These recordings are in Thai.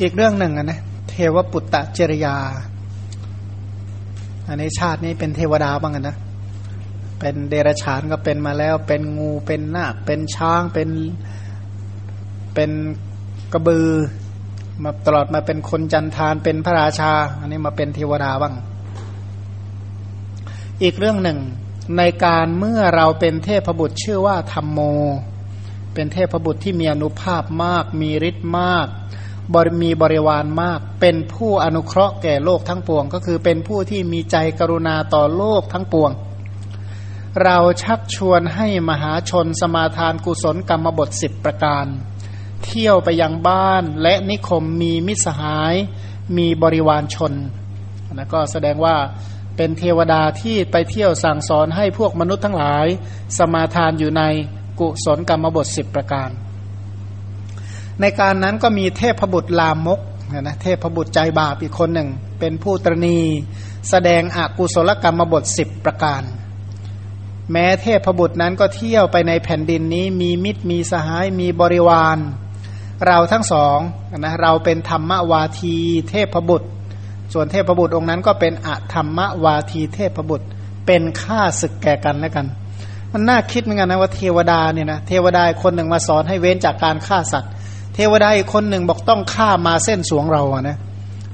อีกเรื่องหนึ่งนะเทวปุตตะเจริยา อันนี้ชาตินี้เป็นเทวดาบ้างนะเป็นเดรัจฉานก็เป็นมาแล้ว เป็นงูเป็นนาคเป็นช้างเป็นเป็นกระบือ มาตลอดมาเป็นคนจันทานเป็นพระราชา อันนี้มาเป็นเทวดาบ้าง อีกเรื่องหนึ่ง ในการเมื่อเราเป็นเทพบุตรชื่อว่าธรรมโม เป็นเทพบุตรที่มีอนุภาพมาก มีฤทธิ์มาก บริมีบริวารมาก เป็นผู้อนุเคราะห์แก่โลกทั้งปวง ก็คือเป็นผู้ที่มีใจกรุณาต่อโลกทั้งปวง เราชักชวนให้มหาชนสมาทานกุศลกรรมบทสิบประการ เที่ยวไปยังบ้านและนิคมมีมิสหาย มีบริวารชนนะก็แสดงว่าเป็นเทวดาที่ไปเที่ยวสั่งสอนให้พวกมนุษย์ทั้งหลาย สมาทานอยู่ในกุศลกรรมบทสิบประการ ในการนั้นก็มีเทพบุตรลามกนะเทพบุตรใจบาปอีกคนหนึ่ง เป็นผู้ตรณีแสดงอกุศลกรรมบทสิบประการ แม้เทพบุตรนั้นก็เที่ยวไปในแผ่นดินนี้มีมิตรมีสหายมีบริวาร เราทั้งสองนะเราเป็นธรรมวาทีเทพบุตร ส่วนเทพบุตรองค์นั้นก็เป็นอธรรมวาทีเทพบุตร เป็นข้าศึกแก่กันแล้วกัน มันน่าคิดเหมือนกันนะว่าเทวดาเนี่ยนะเทวดาคนหนึ่งมาสอนให้เว้นจากการฆ่าสัตว์ เทวดาอีกคนหนึ่งบอกต้องฆ่ามาเส้นสวงเราอะนะ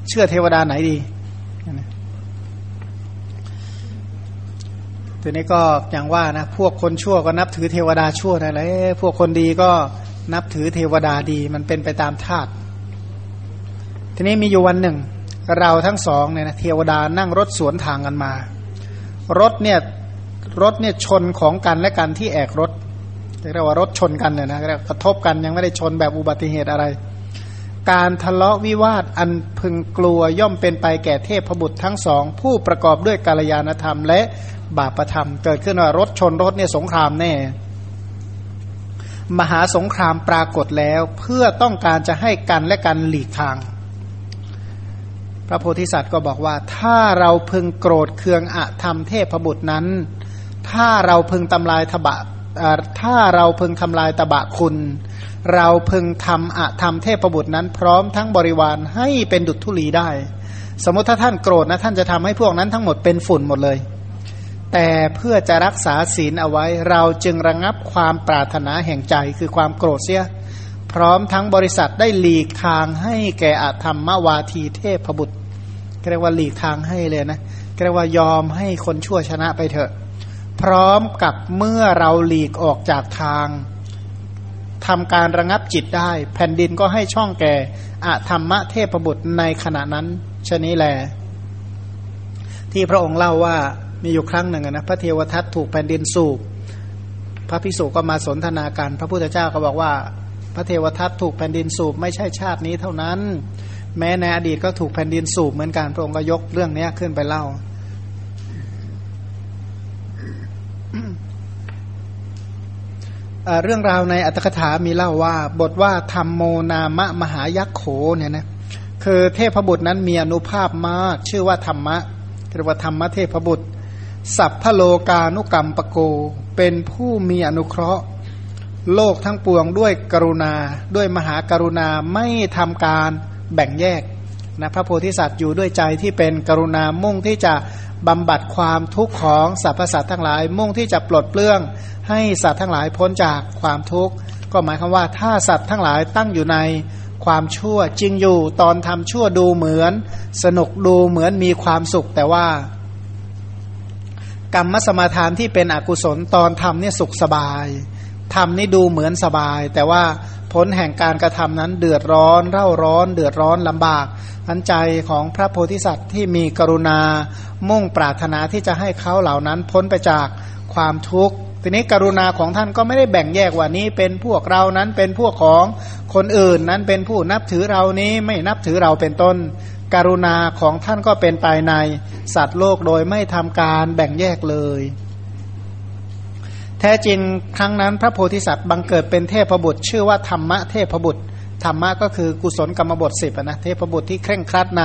เชื่อเทวดาไหนดีทีนี้ก็อย่างว่านะพวกคนชั่วก็นับถือเทวดาชั่วนั่นแหละพวกคนดีก็นับถือเทวดาดีมันเป็นไปตามธาตุทีนี้มีอยู่วันหนึ่ง เราทั้งสองเนี่ยนะเทวดานั่งรถสวนทางกันมา รถเนี่ยรถเนี่ยชนของกันและกันที่แอกรถ เรียกว่ารถชนกันเนี่ยนะกระทบกันยังไม่ได้ชนแบบอุบัติเหตุอะไร การทะเลาะวิวาทอันพึงกลัวย่อมเป็นไปแก่เทพบุตรทั้งสอง ผู้ประกอบด้วยกาลยานธรรม และบาปธรรม เกิดขึ้นว่ารถชนรถเนี่ยสงครามแน่ มหาสงครามปรากฏแล้วเพื่อต้องการจะให้กันและกันหลีกทางพระโพธิสัตว์ก็บอกว่า ถ้าเราพึงโกรธเคืองอะธรรมเทพบุตรนั้น ถ้าเราพึงทำลายทบะ ถ้าเราพึงทำลายตบะคุณ เราพึงทำอะทำเทพบุตรนั้น พร้อมทั้งบริวารให้เป็นดุจทุลีได้ สมมติถ้าท่านโกรธนะท่านจะทำให้พวกนั้นทั้งหมดเป็นฝุ่นหมดเลย แต่เพื่อจะรักษาศีลเอาไว้ เราจึงระงงับความปรารถนาแห่งใจคือความโกรธเสีย พร้อมทั้งบริษัทได้หลีกทางให้แก่อธรรมวาทีเทพบุตรเรียกว่าหลีกทางให้เลยนะเรียกว่ายอมให้คนชั่วชนะไปเถอะ พร้อมกับเมื่อเราหลีกออกจากทางทำการระงับจิตได้ แผ่นดินก็ให้ช่องแก่อะธรรมะเทพบุตรในขณะนั้นชนี้แล ที่พระองค์เล่าว่ามีอยู่ครั้งหนึ่งนะพระเทวทัตถูกแผ่นดินสูบพระพิสุก็มาสนทนาการพระพุทธเจ้าก็บอกว่า พระเทวทัตถูกแผ่นดินสูบไม่ใช่ชาตินี้เท่านั้น แม้ในอดีตก็ถูกแผ่นดินสูบเหมือนกันพระองค์ก็ยกเรื่องนี้ขึ้นไปเล่า เรื่องราวในอัตถกถามีเล่าว่า บทว่าธรรมโมนามะมหายักษ์โขเนี่ยนะคือเทพบุตรนั้นมีอนุภาพมาก ชื่อว่าธรรมะเรียกว่าธรรมะเทพบุตร สัพพโลกานุกรรมปโก เป็นผู้มีอนุเคราะห์ โลกทั้งปวงด้วยกรุณาด้วยมหากรุณาไม่ทำการแบ่งแยกนะพระโพธิสัตว์อยู่ด้วยใจที่เป็นกรุณามุ่งที่จะบำบัดความทุกข์ของสรรพสัตว์ทั้งหลาย มุ่งที่จะปลดเปลื้อง ให้สัตว์ทั้งหลายพ้นจากความทุกข์ก็หมายความว่าถ้าสัตว์ทั้งหลายตั้งอยู่ในความชั่วจริงอยู่ตอนทำชั่วดูเหมือน สนุกดูเหมือนมีความสุข แต่ว่า กรรมสมาทานที่เป็นอกุศลตอนทำเนี่ยสุขสบายทำนี่ดูเหมือนสบาย แต่ว่าผลแห่งการกระทำนั้นเดือดร้อน เร่าร้อน เดือดร้อนลำบากอันใจของพระโพธิสัตว์ที่มีกรุณา มุ่งปรารถนาที่จะให้เขาเหล่านั้นพ้นไปจากความทุกข์ ทีนี้กรุณาของท่านก็ไม่ได้แบ่งแยกว่านี้ เป็นพวกเรานั้นเป็นพวกของคนอื่นนั้นเป็นผู้นับถือเรานี้ไม่นับถือเราเป็นต้น กรุณาของท่านก็เป็นไปในสัตว์โลกโดยไม่ทำการแบ่งแยกเลย แท้จริงครั้งนั้นพระโพธิสัตว์บังเกิดเป็นเทพบุตร ชื่อว่าธรรมะเทพบุตรธรรมะก็คือกุศลกรรมบทสิบนะเทพบุตรที่เคร่งครัดใน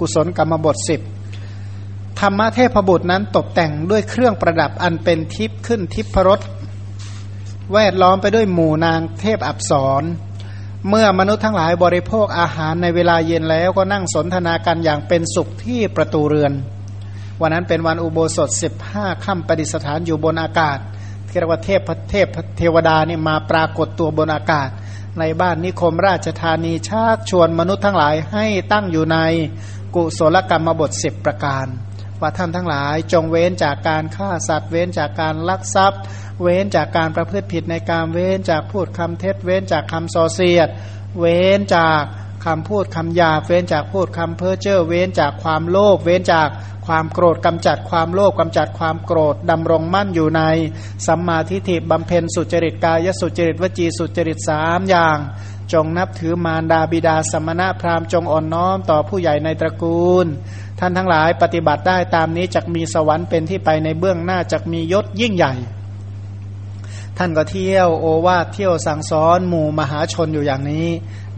กุศลกรรมบทสิบ ธรรมเทพบุตรนั้นตกแต่งด้วยเครื่องประดับอันเป็นทิพย์ขึ้นทิพรสแวดล้อมไปด้วยหมู่นางเทพอับสรเมื่อมนุษย์ทั้งหลายบริโภคอาหารในเวลาเย็นแล้วก็นั่งสนทนากันอย่างเป็นสุขที่ประตูเรือน วันนั้นเป็นวันอุโบสถสิบห้าค่ำประดิษฐานอยู่บนอากาศเรียกว่าเทพเทพเทวดานี่มาปรากฏตัวบนอากาศ ในบ้านนิคมราชธานีชักชวนมนุษย์ทั้งหลายให้ตั้งอยู่ในกุศลกรรมบทสิบประการ ว่าท่านทั้งหลาย จงเว้นจากการฆ่าสัตว์ เว้นจากการลักทรัพย์ เว้นจากการประพฤติผิดในการเว้นจากพูดคำเท็จ เว้นจากคำโซเสียด เว้นจากคำพูดคำหยาเว้นจากพูดคำเพ้อเจ้อเว้นจากความโลภเว้นจากความโกรธกำจัดความโลภกำจัดความโกรธดำรงมั่นอยู่ในสัมมาทิฏฐิบำเพ็ญสุจริตกายสุจริตวจีสุจริตสามอย่าง จงนับถือมารดาบิดาสมณะพราหมณ์จงอ่อนน้อมต่อผู้ใหญ่ในตระกูล ท่านทั้งหลายปฏิบัติได้ตามนี้จะมีสวรรค์เป็นที่ไปในเบื้องหน้าจะมียศยิ่งใหญ่ ท่านก็เที่ยวโอวาทเที่ยวสั่งสอนหมู่มหาชนอยู่อย่างนี้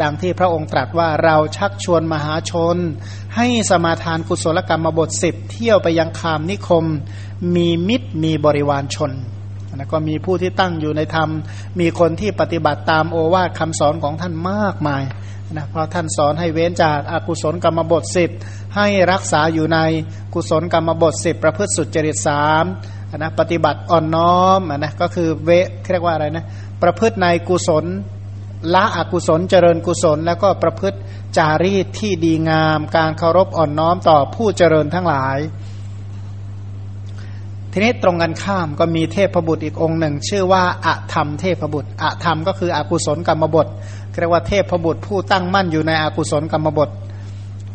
ดังที่พระองค์ตรัสว่าเราชักชวนมหาชน ให้สมาทานกุศลกรรมบทสิบเที่ยวไปยังคามนิคม มีมิตรมีบริวารชน นะก็มีผู้ที่ตั้งอยู่ในธรรม มีคนที่ปฏิบัติตามโอวาทคำสอนของท่านมากมายนะเพราะท่านสอนให้เว้นจากอากุศลกรรมบทสิบให้รักษาอยู่ในกุศลกรรมบทสิบประพฤติสุจริตสามนะปฏิบัติอ่อนน้อมนะก็คือเวเรียกว่าอะไรนะประพฤติในกุศลละอกุศลเจริญกุศล แล้วก็ประพฤติจารีตที่ดีงาม การเคารพอ่อนน้อมต่อผู้เจริญทั้งหลาย ทีนี้ตรงกันข้ามก็มีเทพบุตรอีกองค์หนึ่ง ชื่อว่าอะธรรมเทพบุตรอะธรรมก็คืออกุศลกรรมบทเรียกว่าเทพบุตรผู้ตั้งมั่นอยู่ในอกุศลกรรมบท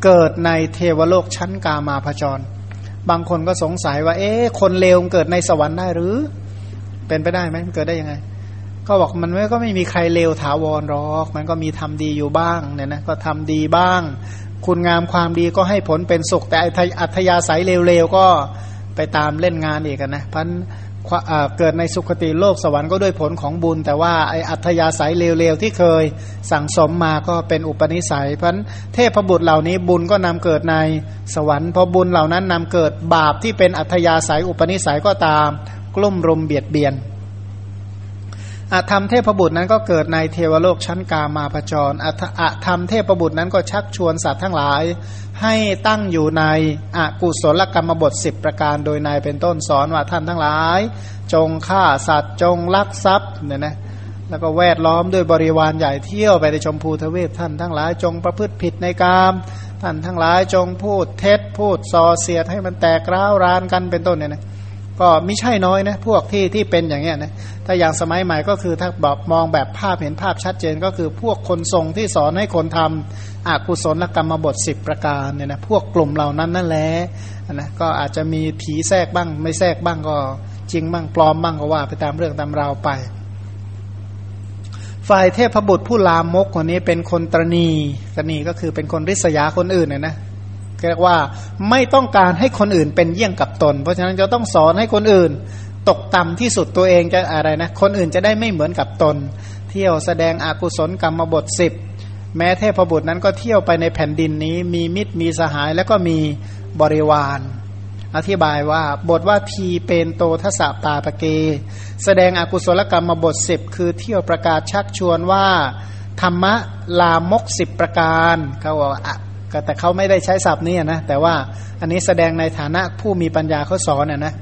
เกิดในเทวโลกชั้นกามาพจร บางคนก็สงสัยว่า เอ๊ะคนเลวเกิดในสวรรค์ได้หรือ เป็นไปได้ไหมมันเกิดได้ยังไง ก็บอกมันไม่ก็ไม่มีใครเลวถาวรหรอก มันก็มีทำดีอยู่บ้างเนี่ยนะก็ทำดีบ้าง คุณงามความดีก็ให้ผลเป็นสุข แต่อัธยาศัยเลวๆก็ ไปตามเล่นงานอีกนะพันเกิดในสุคติโลกสวรรค์ก็ด้วยผลของบุญ แต่ว่าไออัธยาศัยเลวๆที่เคยสั่งสมมาก็เป็นอุปนิสัย เพราะเทพบุตรเหล่านี้บุญก็นำเกิดในสวรรค์พอบุญเหล่านั้นนำเกิดบาปที่เป็นอัธยาศัยอุปนิสัยก็ตามกลุ่มรุมเบียดเบียน อาธรรมเทพบุตรนั้นก็เกิดในเทวโลกชั้นกามาพจรอาธรรมเทพบุตรนั้นก็ชักชวนสัตว์ทั้งหลาย ให้ตั้งอยู่ในอากุศลกรรมบทสิบประการโดยนายเป็นต้นสอนว่าท่านทั้งหลาย จงฆ่าสัตว์จงลักทรัพย์เนี่ยนะแล้วก็แวดล้อมด้วยบริวารใหญ่เที่ยวไปในชมพูทเวศท่านทั้งหลายจงประพฤติผิดในกามท่านทั้งหลายจงพูดเท็จพูดส่อเสียดให้มันแตกร้าวรานกันเป็นต้นเนี่ยนะ ก็ไม่ใช่น้อยนะพวกที่ที่เป็นอย่างเงี้ยนะถ้าอย่างสมัยใหม่ก็คือถ้าบอกมองแบบภาพเห็นภาพชัดเจนก็คือพวกคนทรงที่สอนให้คนทำอากุศลกรรมบทสิบประการเนี่ยนะพวกกลุ่มเหล่านั้นนั่นแหละนะก็อาจจะมีผีแทรกบ้าง ไม่แทรกบ้างก็จริงบ้างปลอมบ้างก็ว่าไปตามเรื่องตามราวไป ฝ่ายเทพบุตรผู้ลามกคนนี้เป็นคนตรณีตรณีก็คือเป็นคนริษยาคนอื่นเนี่ยนะ เรียกว่าไม่ต้องการให้คนอื่นเป็นเยี่ยงกับตน เพราะฉะนั้นจะต้องสอนให้คนอื่น ตกต่ำที่สุดตัวเองจะอะไรนะ คนอื่นจะได้ไม่เหมือนกับตน เที่ยวแสดงอากุศลกรรมบทสิบแม้เทพบุตรนั้นก็เที่ยวไปในแผ่นดินนี้ มีมิตรมีสหายแล้วก็มีบริวาร อธิบายว่าบทว่าทีเป็นโตทศปาปเก แสดงอากุศลกรรมบทสิบคือเที่ยวประกาศชักชวนว่าธรรมะลามกสิบประการเขาบอกก็ แต่เขาไม่ได้ใช้ศัพท์นี้นะแต่ว่าอันนี้แสดงในฐานะผู้มีปัญญาเขาสอนอะนะ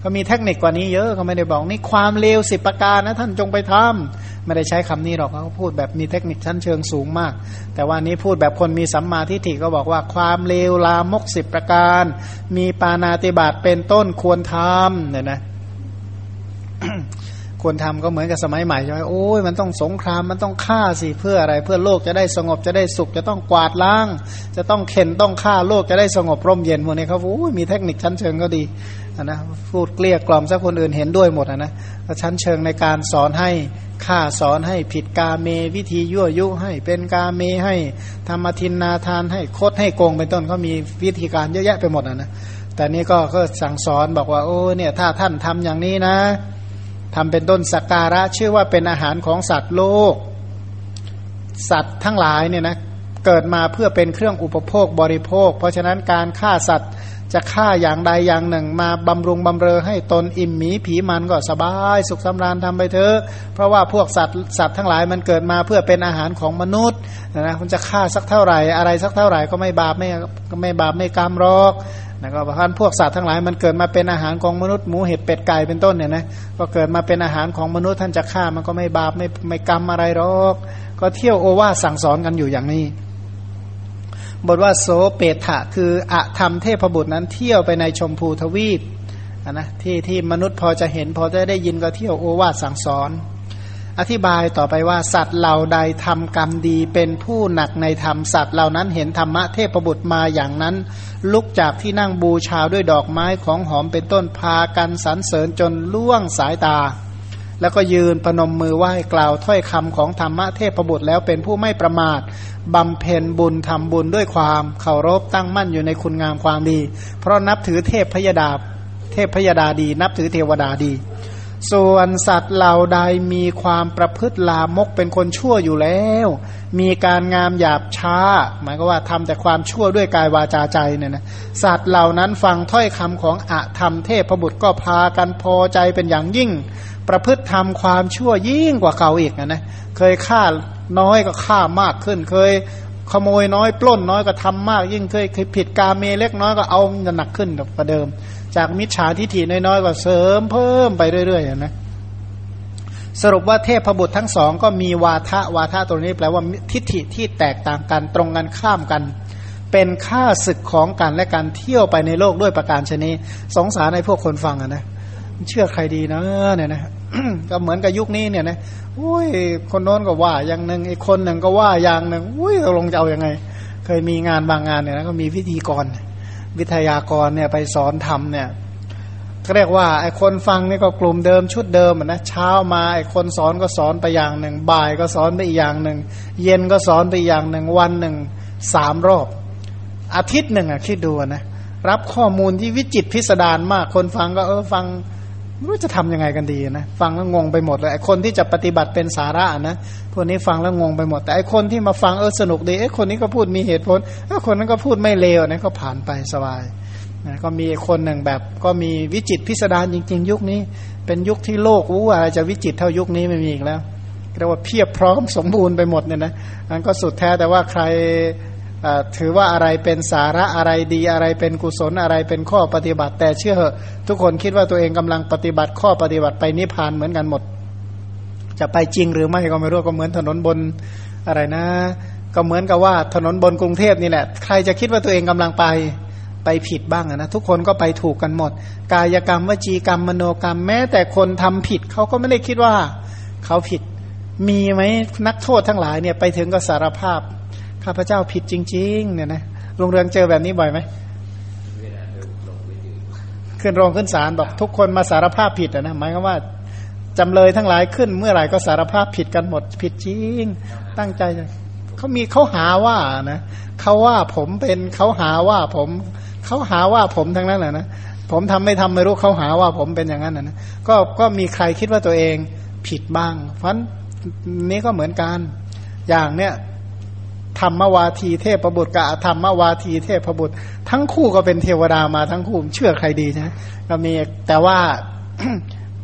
เขามีเทคนิคกว่านี้เยอะเขาไม่ได้บอกนี่ความเลวสิบประการนะท่านจงไปทำไม่ได้ใช้คำนี้หรอกเขาพูดแบบมีเทคนิคชั้นเชิงสูงมาก แต่ว่านี้พูดแบบคนมีสัมมาทิฏฐิก็บอกว่าความเลวลามกสิบประการ มีปานาติบาตเป็นต้นควรทำเนี่ยนะ ควรทำก็เหมือนกับสมัยใหม่ใช่ไหมโอ้ยมันต้องสงครามมันต้องฆ่าสิเพื่ออะไร เพื่อโลกจะได้สงบจะได้สุขจะต้องกวาดล้าง จะต้องเข็นต้องฆ่าโลกจะได้สงบร่มเย็นพวกนี้เขาโอ้ยมีเทคนิคชั้นเชิงก็ดีนะพูดเกลี้ยกล่อมซะคนอื่นเห็นด้วยหมดนะชั้นเชิงในการสอนให้ฆ่าสอนให้ผิดกาเม วิธียั่วยุให้เป็นกาเมให้ธรรมทินนาทานให้คดให้โกงเป็นต้นเขามีวิธีการเยอะแยะไปหมดนะแต่นี้ก็ก็สั่งสอนบอกว่าโอ้เนี่ยถ้าท่านทำอย่างนี้นะ ทำเป็นต้นสักการะชื่อว่าเป็นอาหารของสัตว์โลก สัตว์ทั้งหลายเนี่ยนะเกิดมาเพื่อเป็นเครื่องอุปโภคบริโภค เพราะฉะนั้นการฆ่าสัตว์ จะฆ่าอย่างใดอย่างหนึ่ง มาบำรุงบำเรอให้ตนอิ่มหมีผีมันก็สบายสุขสำราญทำไปเถอะ เพราะว่าพวกสัตว์สัตว์ทั้งหลายมันเกิดมาเพื่อเป็นอาหารของมนุษย์นะมันจะฆ่าสักเท่าไหร่อะไรสักเท่าไหร่ก็ไม่บาปไม่ไม่บาปไม่กรรมรอกนะก็เพราะพวกสัตว์ทั้งหลายมันเกิดมาเป็นอาหารของมนุษย์หมูเห็ดเป็ดไก่เป็นต้นเนี่ยนะก็เกิดมาเป็นอาหารของมนุษย์ท่านจะฆ่ามันก็ไม่บาปไม่ไม่กรรมอะไรหรอก ก็เที่ยวโอวาสั่งสอนกันอยู่อย่างนี้ บทว่าโสเปตะคืออะธรรมเทพบุตรนั้นเที่ยวไปในชมพูทวีปนะที่ที่มนุษย์พอจะเห็น พอจะได้ยินก็เที่ยวโอวาสั่งสอน อธิบายต่อไปว่าสัตว์เหล่าใดทำกรรมดีเป็นผู้หนักในธรรมสัตว์เหล่านั้นเห็นธรรมะเทพบุตรมาอย่างนั้น ลุกจากที่นั่งบูชาด้วยดอกไม้ของหอมเป็นต้นพากันสรรเสริญจนล่วงสายตา แล้วก็ยืนปนมมือไหว้กล่าวถ้อยคำของธรรมะเทพบุตรแล้วเป็นผู้ไม่ประมาทบำเพ็ญบุญทำบุญด้วยความเคารพตั้งมั่นอยู่ในคุณงามความดี เพราะนับถือเทพพยดาเทพพยดาดี นับถือเทวดาดี ส่วนสัตว์เหล่าใดมีความประพฤติลามกเป็นคนชั่วอยู่แล้ว มีการงามหยาบช้า หมายก็ว่าทำแต่ความชั่วด้วยกายวาจาใจเนี่ยนะสัตว์เหล่านั้นฟังถ้อยคำของอะธรรมเทพบุตรก็พากันพอใจเป็นอย่างยิ่ง ประพฤติทำความชั่วยิ่งกว่าเขาอีกนะนะ เคยฆ่าน้อยก็ฆ่ามากขึ้น เคยขโมยน้อยปล้นน้อยก็ทำมากยิ่งเคยเคยผิดกาเมเล็กน้อยก็เอาหนักขึ้นกว่าเดิม จากมิจฉาทิฏฐิน้อยๆก็เสริมเพิ่มไปเรื่อยๆนะสรุปว่าเทพบุตรทั้งสองก็มีวาทะวาทะตัวนี้แปลว่าทิฏฐิที่แตกต่างกันตรงกันข้ามกัน เป็นค่าศึกของกันและการเที่ยวไปในโลกด้วยประการชนีสงสารในพวกคนฟังอะนะเชื่อใครดีนะเนี่ยนะ ก็เหมือนกับยุคนี้เนี่ยนะอุ้ยคนโน้นก็ว่าอย่างหนึ่งอีกคนหนึ่งก็ว่าอย่างหนึ่งอุ้ยตกลงจะเอาอยัางไง เคยมีงานบางงานเนี่ยนะก็มีพิธีกร วิทยากรเนี่ยไปสอนทำเนี่ยเรียกว่าไอ้คนฟังนี่ก็กลุ่มเดิมชุดเดิมนะเช้ามาไอ้คนสอนก็สอนไปอย่างหนึ่ง บ่ายก็สอนไปอีกอย่างหนึ่ง เย็นก็สอนไปอย่างหนึ่งวันหนึ่งสามรอบ อาทิตย์หนึ่งอะคิดดูนะรับข้อมูลที่วิจิตพิสดารมากคนฟังก็เออฟัง ไม่รู้จะทํำยังไงกันดีนะฟังแล้วงงไปหมดเลยไอ้คนที่จะปฏิบัติเป็นสาระนะพวกนี้ฟังแล้วงงไปหมด แต่ไอ้คนที่มาฟังเออสนุกดีไอ้คนนี้ก็พูดมีเหตุผลไอ้คนนั้นก็พูดไม่เลวนะก็ผ่านไปสบายนะก็มีคนหนึ่งแบบก็มีวิจิตพิสดารจริง ๆ ยุคนี้ เป็นยุคที่โลกรู้ว่าจะวิจิตเท่ายุคนี้ไม่มีอีกแล้วเรียกว่าเพียบพร้อมสมบูรณ์ไปหมดเนี่ยนะนั้นก็สุดแท้แต่ว่าใคร ถือว่าอะไรเป็นสาระอะไรดีอะไรเป็นกุศลอะไรเป็นข้อปฏิบัติ แต่เชื่อเถอะทุกคนคิดว่าตัวเองกำลังปฏิบัติข้อปฏิบัติไปนิพพานเหมือนกันหมด จะไปจริงหรือไม่ก็ไม่รู้ก็เหมือนถนนบนอะไรนะ ก็เหมือนกับว่าถนนบนกรุงเทพนี่แหละ ใครจะคิดว่าตัวเองกำลังไปไปผิดบ้างนะทุกคนก็ไปถูกกันหมด กายกรรมวจีกรรมมโนกรรมแม้ แต่คนทำผิดเขาก็ไม่ได้คิดว่าเขาผิด มีไหมนักโทษทั้งหลายเนี่ยไปถึงก็สารภาพ ข้าพเจ้าผิดจริง ๆ เนี่ยนะโรงเรืองเจอแบบนี้บ่อยไหมขึ้นโรงขึ้นศาลบอกทุกคนมาสารภาพผิดนะหมายความว่าจำเลยทั้งหลายขึ้น เมื่อไหร่ก็สารภาพผิดกันหมดผิดจริง ตั้งใจเขามีเขาหาว่านะเขาว่าผมเป็นเขาหาว่าผมเขาหาว่าผมทั้งนั้นแหละนะผมทำไม่ทำไม่รู้เขาหาว่าผมเป็นอย่างนั้นนะก็ก็มีใครคิดว่าตัวเองผิดบ้าง เพราะนี้ก็เหมือนกันอย่างเนี้ย ธรรมวาทีเทพบุตรกับธรรมวาทีเทพบุตร ทั้งคู่ก็เป็นเทวดามาทั้งคู่เชื่อใครดีใช่ไหมก็มีแต่ว่า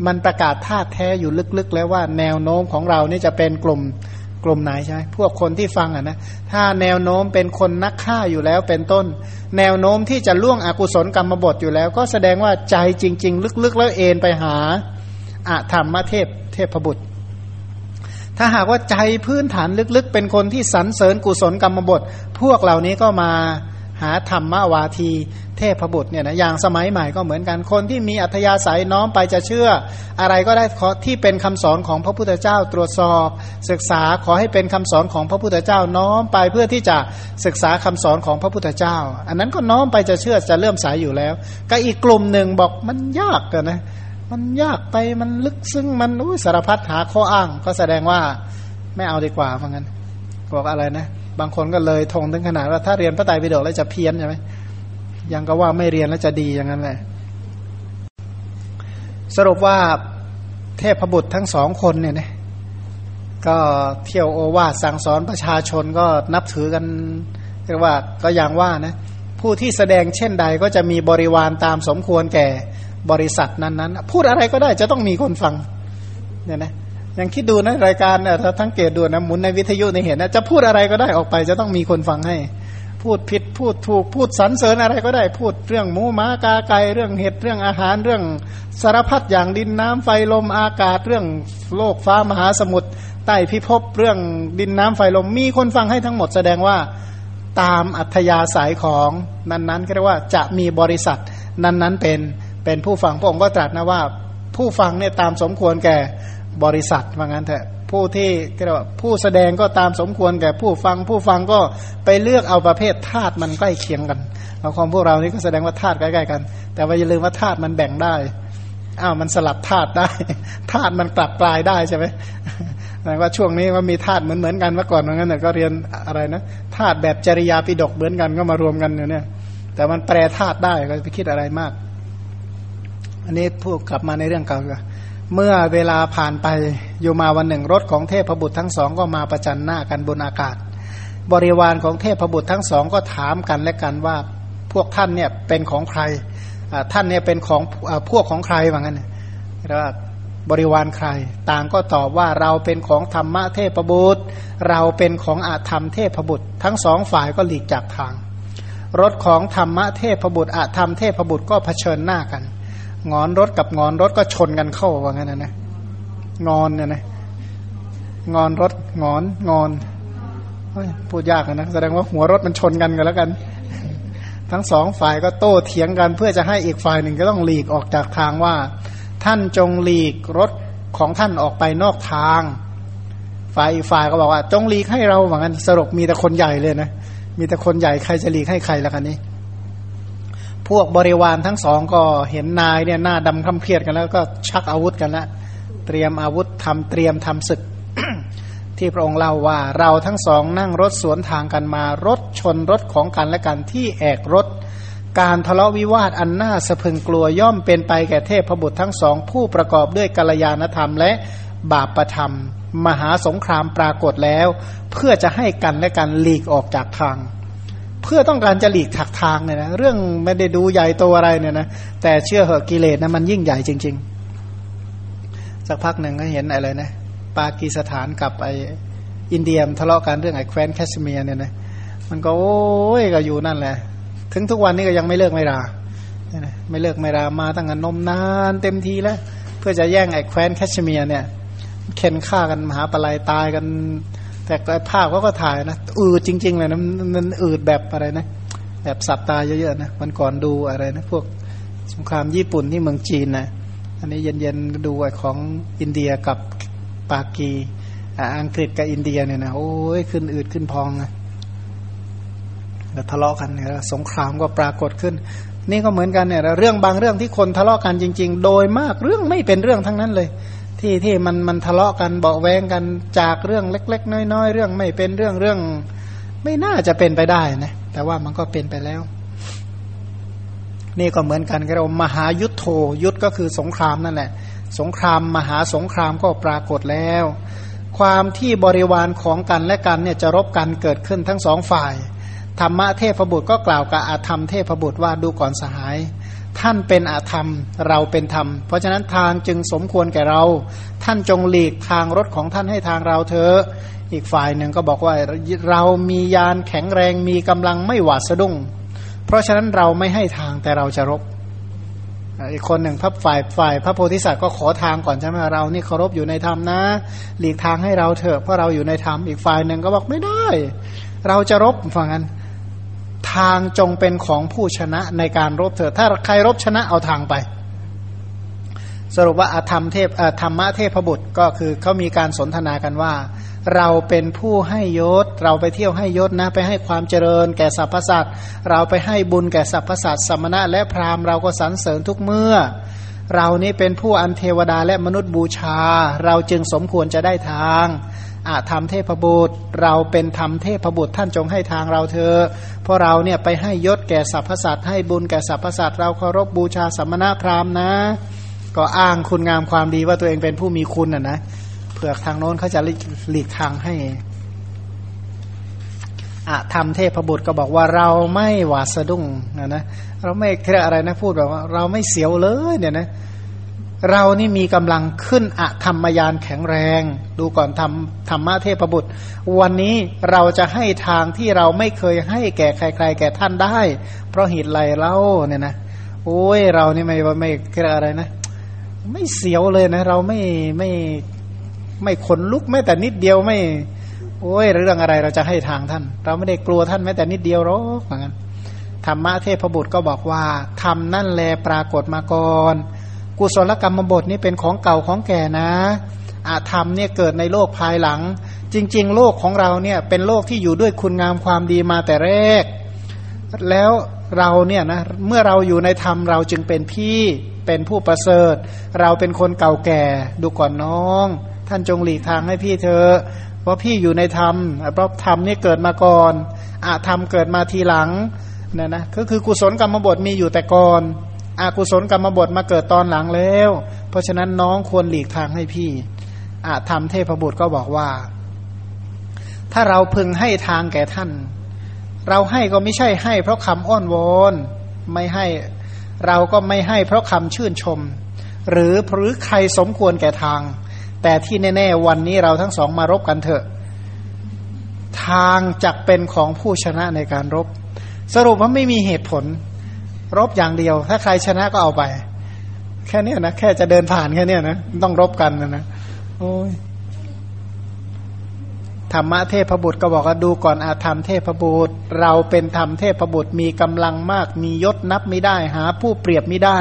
มันประกาศธาตุแท้อยู่ลึกๆ แล้วว่าแนวโน้มของเรานี่จะเป็นกลุ่มกลุ่มไหนใช่ไหมพวกคนที่ฟังอะนะถ้าแนวโน้มเป็นคนนักฆ่าอยู่แล้วเป็นต้น แนวโน้มที่จะล่วงอกุศลกรรมบทอยู่แล้ว ก็แสดงว่าใจจริง ๆ ลึกๆ แล้วเอ็นไปหาอะธรรมเทพเทพบุตร ถ้าหากว่าใจพื้นฐานลึกๆ เป็นคนที่สรรเสริญกุศลกรรมบท พวกเหล่านี้ก็มาหาธรรมวาที เทพบุตรเนี่ยนะอย่างสมัยใหม่ก็เหมือนกันคนที่มีอัธยาศัยน้อมไปจะเชื่อ อะไรก็ได้ที่เป็นคำสอนของพระพุทธเจ้าตรวจสอบ ศึกษาขอให้เป็นคำสอนของพระพุทธเจ้าน้อมไปเพื่อที่จะศึกษาคำสอนของพระพุทธเจ้า อันนั้นก็น้อมไปจะเชื่อจะเลื่อมสายอยู่แล้ว ก็อีกกลุ่มหนึ่งบอกมันยากกันนะ มันยากไปมันลึกซึ้งมันอุ้ยสารพัดหาข้ออ้าง ก็แสดงว่าไม่เอาดีกว่าเพราะงั้นบอกอะไรนะ บางคนก็เลยทงถึงขนาดว่าถ้าเรียนพระไตรปิฎกแล้วจะเพี้ยนใช่ไหมยังก็ว่าไม่เรียนแล้วจะดีอย่างนั้นแหละสรุปว่าเทพบุตรทั้งสองคนเนี่ยนะก็เที่ยวโอวาสั่งสอนประชาชนก็นับถือกันเรียกว่าก็อย่างว่านะผู้ที่แสดงเช่นใดก็จะมีบริวารตามสมควรแก่ บริษัทนั้นๆ พูดอะไรก็ได้จะต้องมีคนฟังเนี่ยนะยังคิดดูนะรายการถ้าทั้งเกตดูนะหมุนในวิทยุในเห็นนะจะพูดอะไรก็ได้ออกไป จะต้องมีคนฟังให้ พูดผิดพูดถูกพูดสรรเสริญอะไรก็ได้ พูดเรื่องหมูม้ากาไก่เรื่องเห็ดเรื่องอาหารเรื่องสารพัดอย่างดินน้ำไฟลมอากาศเรื่องโลกฟ้ามหาสมุทรใต้พิภพเรื่องดินน้ำไฟลมมีคนฟังให้ทั้งหมดแสดงว่าตามอัธยาศัยของนั้นๆก็เรียกว่าจะมีบริษัทนั้นๆเป็น เป็นผู้ฟังพระองค์ก็ตรัสนะว่า ผู้ฟังเนี่ยตามสมควรแก่บริษัทว่างั้นเถอะผู้ที่เรียกว่าผู้แสดงก็ตามสมควรแก่ผู้ฟังผู้ฟังก็ไปเลือกเอาประเภทธาตุมันใกล้เคียงกันเราของพวกเรานี่ก็แสดงว่าธาตุใกล้ๆกัน แต่ว่าอย่าลืมว่าธาตุมันแบ่งได้อ้าวมันสลับธาตุได้ธาตุมันกลับกลายได้ใช่ไหมว่าช่วงนี้ว่ามีธาตุเหมือนเหมือนกันเมื่อก่อนว่างั้นแต่ก็เรียนอะไรนะธาตุแบบจริยาปิดกเหมือนกันก็มารวมกันอยู่เนี่ย แต่มันแปรธาตุได้ก็ไปคิดอะไรมาก อันนี้พูดกลับมาในเรื่องเก่าเมื่อเวลาผ่านไปอยู่มาวันหนึ่งรถของเทพบุตรทั้งสองก็มาประจันหน้ากันบนอากาศ บริวารของเทพบุตรทั้งสองก็ถามกันและกันว่าพวกท่านเนี่ยเป็นของใครท่านเนี่ยเป็นของพวกของใครว่างั้นเรียกว่าบริวารใคร ต่างก็ตอบว่าเราเป็นของธรรมะเทพบุตร เราเป็นของอาธรรมเทพบุตร ทั้งสองฝ่ายก็หลีกจากทาง รถของธรรมะเทพบุตรอาธรรมเทพบุตรก็เผชิญหน้ากัน งอนรถกับงอนรถก็ชนกันเข้าว่างั้นนะนะงอนเนี่ยนะงอนรถงอนงอนพูดยากนะแสดงว่าหัวรถมันชนกันกันแล้วกัน ทั้งสองฝ่ายก็โต้เถียงกันเพื่อจะให้อีกฝ่ายหนึ่งก็ต้องหลีกออกจากทางว่า ท่านจงหลีกรถของท่านออกไปนอกทาง ฝ่ายอีกฝ่ายก็บอกว่า จงหลีกให้เราเหมือนกันสรุปมีแต่คนใหญ่เลยนะมีแต่คนใหญ่ใครจะหลีกให้ใครละกันนี้ พวกบริวารทั้งสองก็เห็นนายเนี่ยหน้าดำคำเพียดกันแล้วก็ชักอาวุธกันล้วเตรียมอาวุธทำเตรียมทำศึก ที่พระองค์เล่าว่าเราทั้งสองนั่งรถสวนทางกันมารถชนรถของกันและกันที่แอกรถ การทะเลาะวิวาทอันน่าสะพึงกลัวย่อมเป็นไปแก่เทพบุตรทั้งสอง ผู้ประกอบด้วยกัลยาณธรรมและบาปประธรรม มหาสงครามปรากฏแล้ว เพื่อจะให้กันและกันหลีกออกจากทาง เพื่อต้องการจะหลีกถักทางเนี่ยนะเรื่องไม่ได้ดูใหญ่โตอะไรเนี่ยนะแต่เชื่อเหอะกิเลสนะมันยิ่งใหญ่จริง ๆ สักพักหนึ่งก็เห็นอะไรนะปากีสถานกับไออินเดียมทะเลาะกันเรื่องไอแคว้นแคชเมียร์เนี่ยนะมันก็โอ้ยก็อยู่นั่นแหละ ถึงทุกวันนี้ก็ยังไม่เลิกไม่ราไม่เลิกไม่รามาตั้งแต่นมนานเต็มทีแล้ว เพื่อจะแย่งไอแคว้นแคชเมียร์เนี่ยเข็นฆ่ากันมหาปลายตายกัน แต่ภาพเขาก็ถ่ายนะอืดจริง ๆ เลยนะมันอืดแบบอะไรนะ แบบสับตาเยอะๆนะมันก่อนดูอะไรนะ พวกสงครามญี่ปุ่นที่เมืองจีนนะอันนี้เย็นๆดูไอ้ของอินเดียกับปากีอังกฤษกับอินเดียเนี่ยนะโอ้ยขึ้นอืดขึ้นพองนะแล้วทะเลาะกันเนี่ยสงครามก็ปรากฏขึ้น นี่ก็เหมือนกันเนี่ยเรื่องบางเรื่องที่คนทะเลาะกันจริง ๆ โดยมากเรื่องไม่เป็นเรื่องทั้งนั้นเลย ที่ที่มันมันทะเลาะกันเบาแวงกันจากเรื่องเล็ก ๆ น้อย ๆ เรื่องไม่เป็นเรื่องเรื่อง ไม่น่าจะเป็นไปได้นะแต่ว่ามันก็เป็นไปแล้ว นี่ก็เหมือนกันเรามหายุทธโธยุทธก็คือสงครามนั่นแหละ สงครามมหาสงครามก็ปรากฏแล้ว ความที่บริวารของกันและกันเนี่ยจะรบกันเกิดขึ้นทั้งสองฝ่ายธรรมะเทพบุตรก็กล่าวกับอาธรรมเทพบุตรว่าดูก่อนสหาย ท่านเป็นอาธรรม เราเป็นธรรม เพราะฉะนั้นทางจึงสมควรแก่เรา ท่านจงหลีกทางรถของท่านให้ทางเราเถอะอีกฝ่ายหนึ่งก็บอกว่าเรามียานแข็งแรงมีกำลังไม่หวาดสะดุ้ง เพราะฉะนั้นเราไม่ให้ทางแต่เราจะรบอีกคนหนึ่งพระฝ่ายฝ่ายพระโพธิสัตว์ก็ขอทางก่อนใช่ไหมเรานี่เคารพอยู่ในธรรมนะ หลีกทางให้เราเถอะเพราะเราอยู่ในธรรมอีกฝ่ายหนึ่งก็บอกไม่ได้ เราจะรบฟังกัน ทางจงเป็นของผู้ชนะในการรบเถอะถ้าใครรบชนะเอาทางไป สรุปว่าอธรรมเทพธรรมะเทพบุตรก็คือเขามีการสนทนากันว่า เราเป็นผู้ให้ยศ เราไปเที่ยวให้ยศนะไปให้ความเจริญ แก่สรรพสัตว์เราไปให้บุญแก่สรรพสัตว์สมณะและพราหมณ์เราก็สรรเสริญทุกเมื่อ เรานี้เป็นผู้อันเทวดาและมนุษย์บูชา เราจึงสมควรจะได้ทาง อาธรรมเทพบุตร เราเป็นธรรมเทพบุตรท่านจงให้ทางเราเถอะเพราะเราเนี่ยไปให้ยศแก่สรรพสัตว์ให้บุญแก่สรรพสัตว์เราเคารพบูชาสัมณะพราหมณ์นะ ก็อ้างคุณงามความดีว่าตัวเองเป็นผู้มีคุณอะนะเผื่อทางโน้นเขาจะหลีกทางให้อะธรรมเทพบุตรก็บอกว่าเราไม่หวาดสะดุ้งนะนะเราไม่เรียกอะไรนะพูดแบบว่า เราไม่เสียวเลยเนี่ยนะ เรานี่มีกำลังขึ้นอะธรรมยานแข็งแรง ดูก่อนทำธรรมะเทพบุตร วันนี้เราจะให้ทางที่เราไม่เคยให้แก่ใคร ๆ แก่ท่านได้ เพราะเหตุไรเล่าเนี่ยนะโอ้ยเรานี่ไม่ไม่เรียกอะไรนะ ไม่เสียวเลยนะ เราไม่ไม่ไม่ขนลุกแม้แต่นิดเดียวไม่โอ้ยเรื่องอะไรเราจะให้ทางท่าน เราไม่ได้กลัวท่านแม้แต่นิดเดียวหรอกเหมือนกันธรรมะเทพบุตรก็บอกว่าทำนั่นแลปรากฏมาก่อน กุศลกรรมบทนี้เป็นของเก่าของแก่นะอาธรรมเนี่ยเกิดในโลกภายหลัง จริง ๆ โลกของเราเนี่ยเป็นโลกที่อยู่ด้วยคุณงามความดีมาแต่แรก แล้วเราเนี่ยนะเมื่อเราอยู่ในธรรมเราจึงเป็นพี่เป็นผู้ประเสริฐ เราเป็นคนเก่าแก่ดูก่อนน้อง ท่านจงหลีกทางให้พี่เธอเพราะพี่อยู่ในธรรมเพราะธรรมนี่เกิดมาก่อนอาธรรมเกิดมาทีหลังเนี่ยนะก็คือกุศลกรรมบทมีอยู่แต่ก่อน อากุศลกรรมบทมาเกิดตอนหลังแล้ว เพราะฉะนั้นน้องควรหลีกทางให้พี่อาธรรมเทพบุตรก็บอกว่า ถ้าเราพึงให้ทางแก่ท่าน เราให้ก็ไม่ใช่ให้ เพราะคำอ้อนวอนไม่ให้เราก็ไม่ให้เพราะคำชื่นชม หรือหรือใครสมควรแก่ทาง แต่ที่แน่ ๆ วันนี้เราทั้งสองมารบกันเถอะ ทางจักเป็นของผู้ชนะในการรบ สรุปว่าไม่มีเหตุผล รบอย่างเดียว ถ้าใครชนะก็เอาไป แค่นี้นะแค่จะเดินผ่านแค่นี้นะต้องรบกันนะนะโอ้ยธรรมะเทพบุตรก็บอกว่าดูก่อนอาธรรมเทพบุตร เราเป็นธรรมเทพบุตรมีกำลังมาก มียศนับไม่ได้ หาผู้เปรียบไม่ได้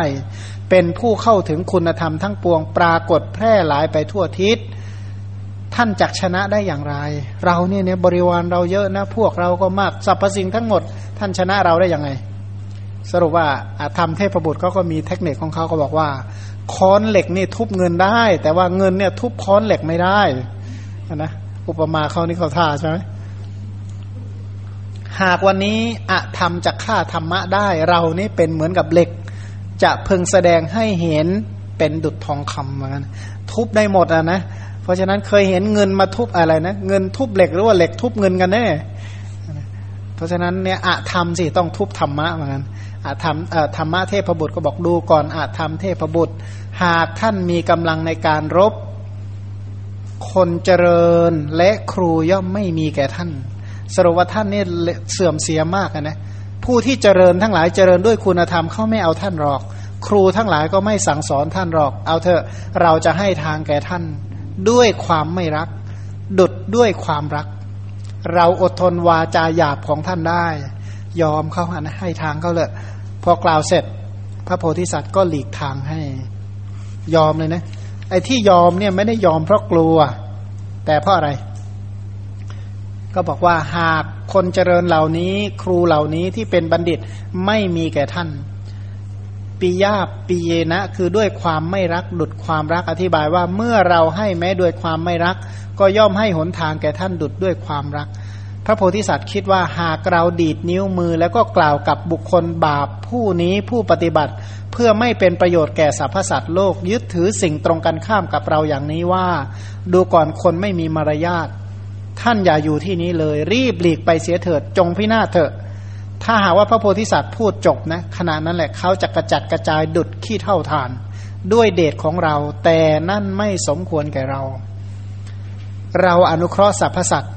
เป็นผู้เข้าถึงคุณธรรมทั้งปวงปรากฏแพร่หลายไปทั่วทิศท่านจักชนะได้อย่างไร เราเนี่ยเนี่ยบริวารเราเยอะนะ พวกเราก็มากสรรพสิ่งทั้งหมด ท่านชนะเราได้ยังไง สรุปว่าอาธรรมเทพบุตรเขาก็มีเทคนิคของเขาก็บอกว่า ค้อนเหล็กนี่ทุบเงินได้ แต่ว่าเงินเนี่ยทุบค้อนเหล็กไม่ได้นะอุปมาเขานี่เขาท่าใช่ไหมหากวันนี้อะธรรมจะฆ่าธรรมะได้ เรานี่เป็นเหมือนกับเหล็ก จะเพึงแสดงให้เห็นเป็นดุจทองคำเหมือนกันทุบได้หมดอะนะเพราะฉะนั้นเคยเห็นเงินมาทุบอะไรนะเงินทุบเหล็กหรือว่าเหล็กทุบเงินกันแน่เพราะฉะนั้นเนี่ยอะธรรมสิต้องทุบธรรมะเหมือนกัน อาธรรมธรรมะเทพบุตรก็บอกดูก่อนอาธรรมเทพบุตร หากท่านมีกำลังในการรบ คนเจริญและครูย่อมไม่มีแก่ท่าน สรุปว่าท่านนี่เสื่อมเสียมากนะผู้ที่เจริญทั้งหลายเจริญด้วยคุณธรรมเขาไม่เอาท่านหรอก ครูทั้งหลายก็ไม่สั่งสอนท่านหรอก เอาเถอะเราจะให้ทางแก่ท่าน ด้วยความไม่รัก ดุดด้วยความรัก เราอดทนวาจาหยาบของท่านได้ ยอมเขาให้ทางเขาเลย พอกล่าวเสร็จ พระโพธิสัตว์ก็หลีกทางให้ยอมเลยนะ ไอ้ที่ยอมเนี่ยไม่ได้ยอมเพราะกลัว แต่เพราะอะไร ก็บอกว่าหากคนเจริญเหล่านี้ครูเหล่านี้ที่เป็นบัณฑิตไม่มีแก่ท่านปิยาปิเยนะ คือด้วยความไม่รักดุดความรักอธิบายว่าเมื่อเราให้แม้ด้วยความไม่รัก ก็ย่อมให้หนทางแก่ท่านดุดด้วยความรัก พระโพธิสัตว์คิดว่าหากเราดีดนิ้วมือ แล้วก็กล่าวกับบุคคลบาปผู้นี้ผู้ปฏิบัติ เพื่อไม่เป็นประโยชน์แก่สรรพสัตว์โลกยึดถือสิ่งตรงกันข้ามกับเราอย่างนี้ว่า ดูก่อนคนไม่มีมารยาทท่านอย่าอยู่ที่นี้เลย รีบหลีกไปเสียเถิดจงพินาศเถอะ ถ้าหากว่าพระโพธิสัตว์พูดจบนะขณะนั้นแหละเขาจะกระจัดกระจายดุดขี้เท่าทาน ด้วยเดชของเรา แต่นั่นไม่สมควรแก่เรา เราอนุเคราะห์สรรพสัตว์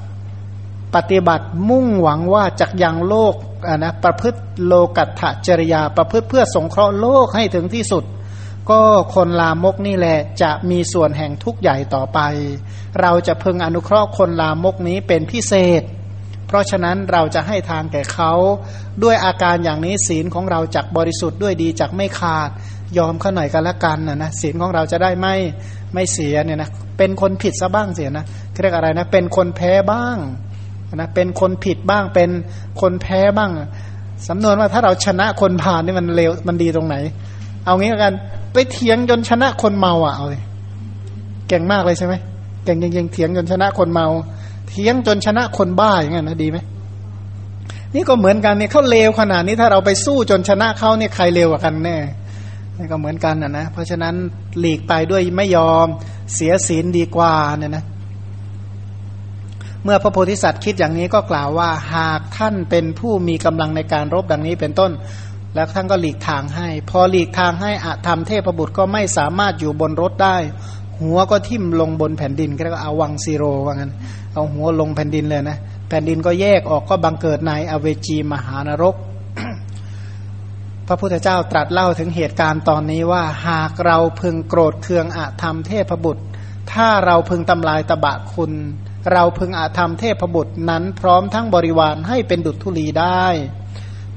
ปฏิบัติมุ่งหวังว่าจะยังโลกนะประพฤติโลกัตถจริยา ประพฤติเพื่อสงเคราะห์โลกให้ถึงที่สุด ก็คนลามกนี่แหละจะมีส่วนแห่งทุกข์ใหญ่ต่อไป เราจะพึงอนุเคราะห์คนลามกนี้เป็นพิเศษ เพราะฉะนั้นเราจะให้ทางแก่เขาด้วยอาการอย่างนี้ศีลของเราจักบริสุทธิ์ด้วยดีจักไม่ขาด ยอมเขาหน่อยกันละกันนะนะศีลของเราจะได้ไม่ไม่เสียเนี่ยนะเป็นคนผิดซะบ้างเสียนะเรียกอะไรนะเป็นคนแพ้บ้าง นะเป็นคนผิดบ้างเป็นคนแพ้บ้างสำนวนว่าถ้าเราชนะคนผ่านนี่มันเลวมันดีตรงไหน เอางี้กัน ไปเถียงจนชนะคนเมาอะเอาเลยเก่งมากเลยใช่ไหมเก่งจริงๆเถียงจนชนะคนเมา เถียงจนชนะคนบ้าอย่างเงี้ยนะดีไหมนี่ก็เหมือนกันเนี่ยเขาเลวขนาดนี้ถ้าเราไปสู้จนชนะเขาเนี่ยใครเลวกว่ากันแน่นี่ก็เหมือนกันนะนะเพราะฉะนั้นหลีกไปด้วยไม่ยอมเสียศีลดีกว่าเนี่ยนะ เมื่อพระโพธิสัตว์คิดอย่างนี้ก็กล่าวว่าหากท่านเป็นผู้มีกำลังในการรบดังนี้เป็นต้น แล้วท่านก็หลีกทางให้ พอหลีกทางให้อาธรรมเทพบุตรก็ไม่สามารถอยู่บนรถได้ หัวก็ทิ่มลงบนแผ่นดินก็เรียกว่าอาวังซีโรว่างั้น เอาหัวลงแผ่นดินเลยนะแผ่นดินก็แยกออกก็บังเกิดในอเวจีมหานรก พระพุทธเจ้าตรัสเล่าถึงเหตุการณ์ตอนนี้ว่า หากเราพึงโกรธเคืองอาธรรมเทพบุตร ถ้าเราพึงทำลายตบะคุณ เราพึงอาธรรมเทพบุตรนั้นพร้อมทั้งบริวารให้เป็นดุจธุลีได้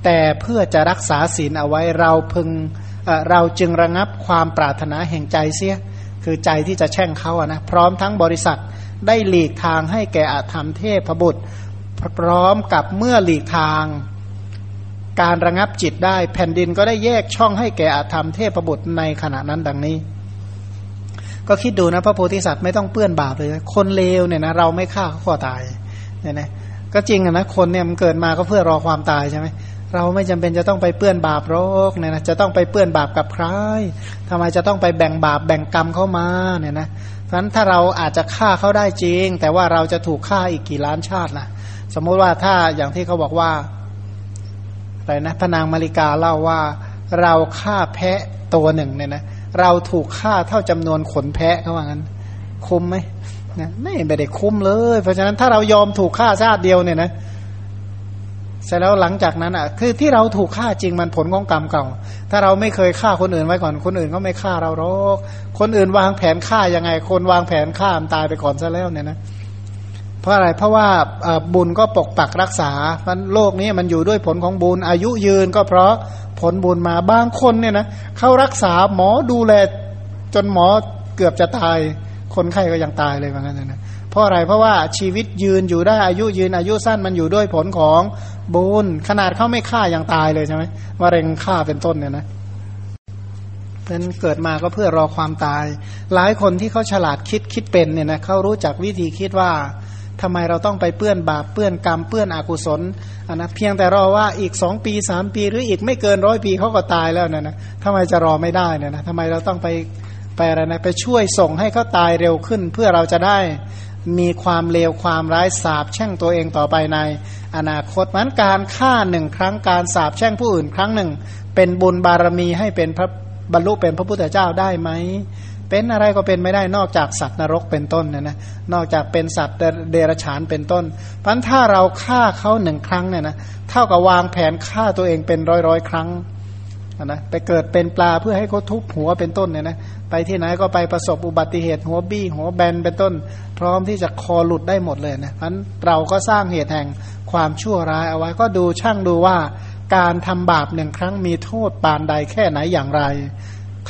แต่เพื่อจะรักษาศีลเอาไว้เราพึงเเราจึงระงับความปรารถนาแห่งใจเสีย คือใจที่จะแช่งเขาอะนะพร้อมทั้งบริษัทได้หลีกทางให้แก่อาธรรมเทพบุตร พร้อมกับเมื่อหลีกทาง การระงับจิตได้แผ่นดินก็ได้แยกช่องให้แก่อาธรรมเทพบุตรในขณะนั้นดังนี้ ก็คิดดูนะพระโพธิสัตว์ไม่ต้องเปื้อนบาปเลย คนเลวเนี่ยนะเราไม่ฆ่าเขาก็ตายเนี่ยนะก็จริงนะคนเนี่ยมันเกิดมาก็เพื่อรอความตายใช่ไหมเราไม่จำเป็นจะต้องไปเปื้อนบาปโรคเนี่ยนะจะต้องไปเปื้อนบาปกับใครทำไมจะต้องไปแบ่งบาปแบ่งกรรมเข้ามาเนี่ยนะเพราะฉะนั้นถ้าเราอาจจะฆ่าเขาได้จริง แต่ว่าเราจะถูกฆ่าอีกกี่ล้านชาตินะสมมุติว่าถ้าอย่างที่เขาบอกว่าอะไรนะพนางมาริกาเล่าว่าเราฆ่าแพะตัวหนึ่งเนี่ยนะ เราถูกฆ่าเท่าจำนวนขนแพะเขาว่างั้น คุ้มไหมนะไม่ไม่ได้คุ้มเลย เพราะฉะนั้นถ้าเรายอมถูกฆ่าชาติเดียวเนี่ยนะเสร็จแล้วหลังจากนั้นอะ คือที่เราถูกฆ่าจริงมันผลของกรรมเก่า ถ้าเราไม่เคยฆ่าคนอื่นไว้ก่อน คนอื่นก็ไม่ฆ่าเราหรอกคนอื่นวางแผนฆ่ายังไง คนวางแผนฆ่ามันตายไปก่อนซะแล้วเนี่ยนะเเพราะอะไรเพราะว่าบุญก็ปกปักรักษามันโลกนี้มันอยู่ด้วยผลของบุญอายุยืนก็เพราะผลบุญมาบางคนเนี่ยนะเขารักษาหมอดูแลจนหมอเกือบจะตาย คนไข้ก็ยังตายเลยเหมือนกันนะเพราะอะไรเพราะว่าชีวิตยืนอยู่ได้อายุยืนอายุสั้นมันอยู่ด้วยผลของบุญขนาดเขาไม่ฆ่ายังตายเลยใช่ไหมมะเร็งฆ่าเป็นต้นเนี่ยนะเพราะนั้นเกิดมาก็เพื่อรอความตาย หลายคนที่เขาฉลาดคิดคิดเป็นเนี่ยนะเขารู้จักวิธีคิดว่า ทำไมเราต้องไปเปื้อนบาปเปื้อนกรรมเปื้อนอกุศลนนะเพียงแต่รอว่าอีกสองปีสามปีหรืออีกไม่เกินร้อยปีเขาก็ตายแล้วนะนะทำไมจะรอไม่ได้เนี่ยนะทำไมเราต้องไปไปอะไรนะไปช่วยส่งให้เขาตายเร็วขึ้น เพื่อเราจะได้มีความเลวความร้ายสาบแช่งตัวเองต่อไปใน อนาคตมันการฆ่าหนึ่งครั้งการสาบแช่งผู้อื่นครั้งหนึ่ง เป็นบุญบารมีให้เป็นพระบรรลุเป็นพระพุทธเจ้าได้ไหม เป็นอะไรก็เป็นไม่ได้นอกจากสัตว์นรกเป็นต้นเนี่ยนะนอกจากเป็นสัตว์เดรัจฉานเป็นต้นพันถ้าเราฆ่าเขาหนึ่งครั้งเนี่ยนะเท่ากับวางแผนฆ่าตัวเองเป็นร้อยร้อยครั้งนะไปเกิดเป็นปลาเพื่อให้เขาทุบหัวเป็นต้นเนี่ยนะไปที่ไหนก็ไปประสบอุบัติเหตุหัวบี้หัวแบนเป็นต้น พร้อมที่จะคอหลุดได้หมดเลยนะพันเราก็สร้างเหตุแห่งความชั่วร้ายเอาไว้ก็ดูช่างดูว่าการทำบาปหนึ่งครั้งมีโทษปานใดแค่ไหนอย่างไร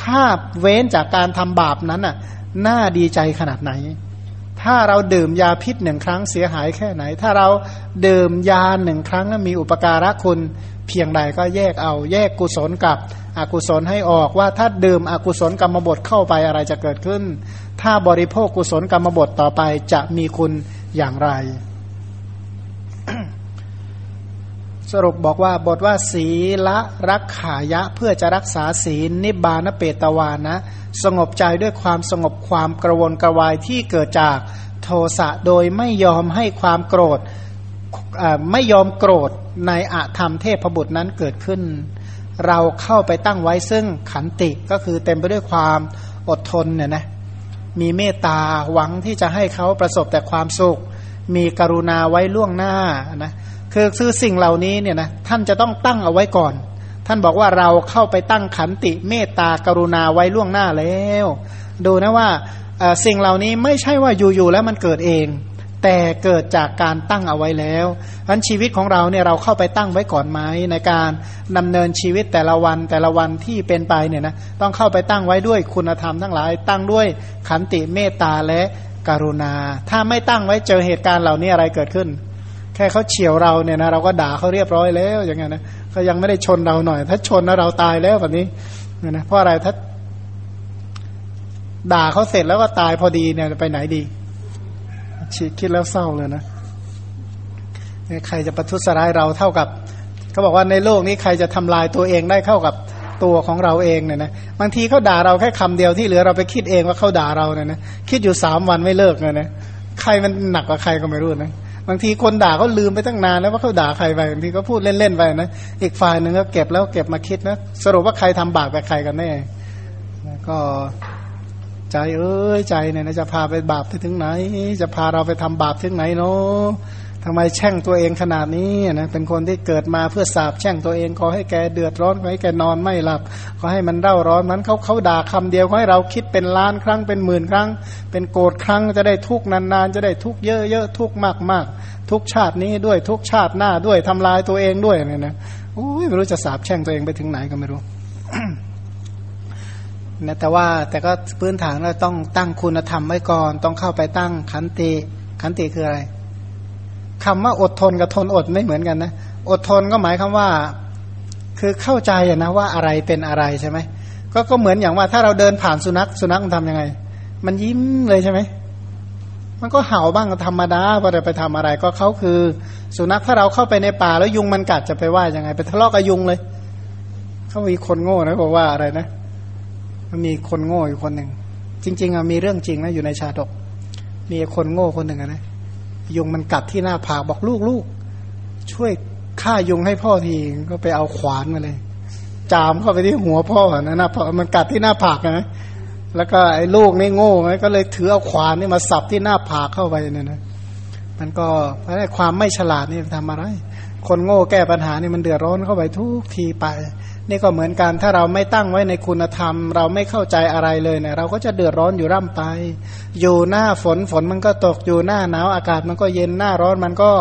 ถ้าเว้นจากการทำบาปนั้นน่ะน่าดีใจขนาดไหน ถ้าเราดื่มยาพิษหนึ่งครั้งเสียหายแค่ไหน ถ้าเราดื่มยาหนึ่งครั้งนั้นมีอุปการะคุณเพียงใดก็แยกเอาแยกกุศลกับอกุศลให้ออกว่าถ้าดื่มอกุศลกรรมบทเข้าไปอะไรจะเกิดขึ้น ถ้าบริโภคกุศลกรรมบทต่อไปจะมีคุณอย่างไร สรุปบอกว่าบทว่าศีละรักขายะเพื่อจะรักษาศีลนิบานเปตวานะ สงบใจด้วยความสงบความกระวนกระวายที่เกิดจากโทสะโดยไม่ยอมให้ความโกรธไม่ยอมโกรธในอาธรรมเทพบุตรนั้นเกิดขึ้น เราเข้าไปตั้งไว้ซึ่งขันติก็คือเต็มไปด้วยความอดทนเนี่ยนะมีเมตตาหวังที่จะให้เขาประสบแต่ความสุข มีกรุณาไว้ล่วงหน้านะ คือคือสิ่งเหล่านี้เนี่ยนะท่านจะต้องตั้งเอาไว้ก่อน ท่านบอกว่าเราเข้าไปตั้งขันติเมตตากรุณาไว้ล่วงหน้าแล้ว ดูนะว่าสิ่งเหล่านี้ไม่ใช่ว่าอยู่ๆแล้วมันเกิดเอง แต่เกิดจากการตั้งเอาไว้แล้วอันชีวิตของเราเนี่ยเราเข้าไปตั้งไว้ก่อนไหมในการดำเนินชีวิตแต่ละวันแต่ละวันที่เป็นไปเนี่ยนะต้องเข้าไปตั้งไว้ด้วยคุณธรรมทั้งหลาย ตั้งด้วยขันติเมตตาและกรุณา ถ้าไม่ตั้งไว้เจอเหตุการณ์เหล่านี้อะไรเกิดขึ้น แค่เขาเฉียวเราเนี่ยนะเราก็ด่าเขาเรียบร้อยแล้วอย่างเงี้ยนะเขายังไม่ได้ชนเราหน่อย ถ้าชนแล้วเราตายแล้วแบบนี้เนี่ยนะเพราะอะไรถ้าด่าเขาเสร็จแล้วก็ตายพอดีเนี่ยไปไหนดีคิดแล้วเศร้าเลยนะใครจะประทุษร้ายเราเท่ากับเขาบอกว่าในโลกนี้ใครจะทำลายตัวเองได้เข้ากับตัวของเราเองเนี่ยนะบางทีเขาด่าเราแค่คำเดียวที่เหลือเราไปคิดเองว่าเขาด่าเราเนี่ยนะคิดอยู่สามวันไม่เลิกเลยนะใครมันหนักกว่าใครก็ไม่รู้นะ บางทีคนด่าเขาลืมไปตั้งนานแล้วว่าเขาด่าใครไปบางทีก็พูดเล่นๆไปนะอีกฝ่ายหนึ่งก็เก็บแล้วเก็บมาคิดนะสรุปว่าใครทำบาปกับใครกันแน่ก็ใจเอ้ยใจเนี่ยนะจะพาไปบาปถึงไหน จะพาเราไปทำบาปถึงไหนเนาะ ทำไมแช่งตัวเองขนาดนี้นะเป็นคนที่เกิดมาเพื่อสาบแช่งตัวเองขอให้แกเดือดร้อนขอให้แกนอนไม่หลับขอให้มันเร่าร้อนมันเขาเขาด่าคำเดียวขอให้เราคิดเป็นล้านครั้งเป็นหมื่นครั้ง เป็นโกรธครั้งจะได้ทุกนานๆ จะได้ทุกเยอะๆทุกมากๆ ทุกชาตินี้ด้วยทุกชาติหน้าด้วยทำลายตัวเองด้วยเนี่ยนะโอ้ยไม่รู้จะสาบแช่งตัวเองไปถึงไหนก็ไม่รู้นะแต่ว่าแต่ก็พื้นฐานเราต้องตั้งคุณธรรมไว้ก่อน ต้องเข้าไปตั้งขันติขันติคืออะไร คำว่าอดทนกับทนอดไม่เหมือนกันนะ อดทนก็หมายคำว่า คือเข้าใจนะว่าอะไรเป็นอะไรใช่ไหมก็ก็เหมือนอย่างว่าถ้าเราเดินผ่านสุนัขสุนัขมันทำยังไง มันยิ้มเลยใช่ไหมมันก็เห่าบ้างธรรมดาพอจะไปทำอะไรก็เขาคือ สุนัขถ้าเราเข้าไปในป่าแล้วยุงมันกัดจะไปว่ายังไง ไปทะเลาะกับยุงเลย เขามีคนโง่นะบอกว่าอะไรนะ มันมีคนโง่อยู่คนหนึ่งจริง ๆอะมีเรื่องจริงนะอยู่ในชาดก มีคนโง่คนหนึ่งนะ ยุงมันกัดที่หน้าผากบอกลูกลูกช่วยฆ่ายุงให้พ่อทีก็ไปเอาขวานมาเลย จามเข้าไปที่หัวพ่อนะนะมันกัดที่หน้าผากนะแล้วก็ไอ้ลูกนี่โง่ไงก็เลยถือเอาขวานนี่มาสับที่หน้าผากเข้าไปเนี่ยนะมันก็เพราะความไม่ฉลาดนี่ทำอะไร คนโง่แก้ปัญหานี่มันเดือดร้อนเข้าไปทุกทีไป นี่ก็เหมือนกันถ้าเราไม่ตั้งไว้ในคุณธรรม เราไม่เข้าใจอะไรเลยเนี่ยเราก็จะเดือดร้อนอยู่ร่ำไป อยู่หน้าฝนฝนมันก็ตกอยู่หน้าหนาวอากาศมันก็เย็นหน้าร้อนมันก็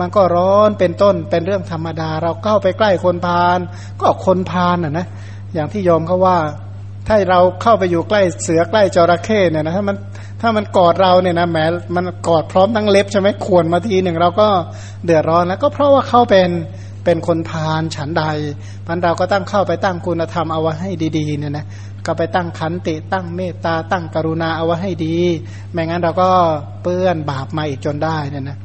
มันก็ร้อนเป็นต้นเป็นเรื่องธรรมดา เราเข้าไปใกล้คนพาลก็คนพาลอะนะอย่างที่ยอมเขาว่า ถ้าเราเข้าไปอยู่ใกล้เสือใกล้จระเข้เนี่ยนะถ้ามันถ้ามันกอดเราเนี่ยนะแหมมันกอดพร้อมทั้งเล็บใช่ไหมขวนมาทีหนึ่งเราก็เดือดร้อนแล้วก็เพราะว่าเขาเป็น เป็นคนพาลฉันใดพันเราก็ตั้งเข้าไปตั้งคุณธรรมเอาไว้ให้ดีๆเนี่ยนะก็ไปตั้งขันติตั้งเมตตาตั้งกรุณาเอาไว้ให้ดี ไม่งั้นเราก็เปื้อนบาปมาอีกจนได้เนี่ยนะ